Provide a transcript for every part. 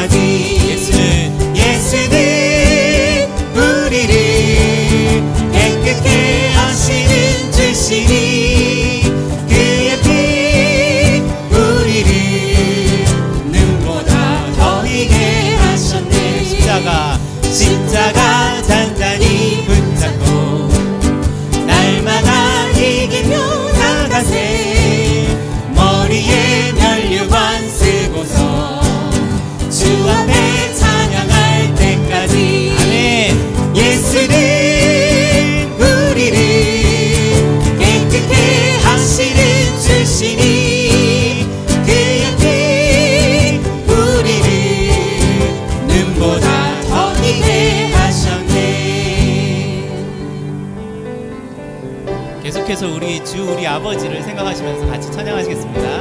allí. 그래서 우리 주 우리 아버지를 생각하시면서 같이 찬양하시겠습니다.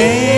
Yeah.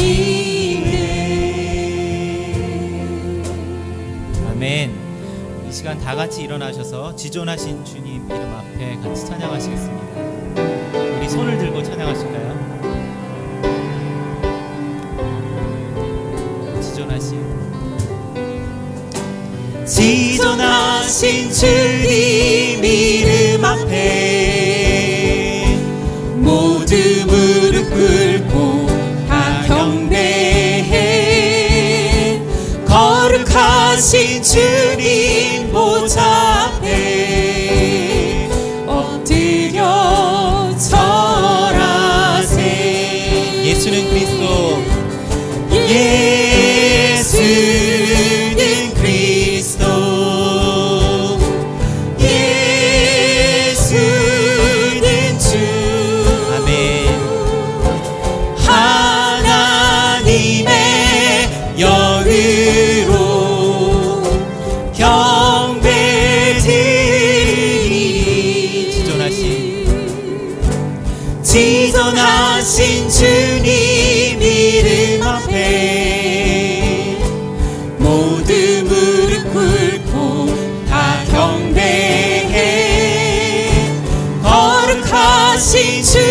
사랑하시네 아멘. 이 시간 다 같이 일어나셔서 지존하신 주님 이름 앞에 같이 찬양하시겠습니다. 우리 손을 들고 찬양하실까요? 지존하신 지존하신 주님 yeah. 心去。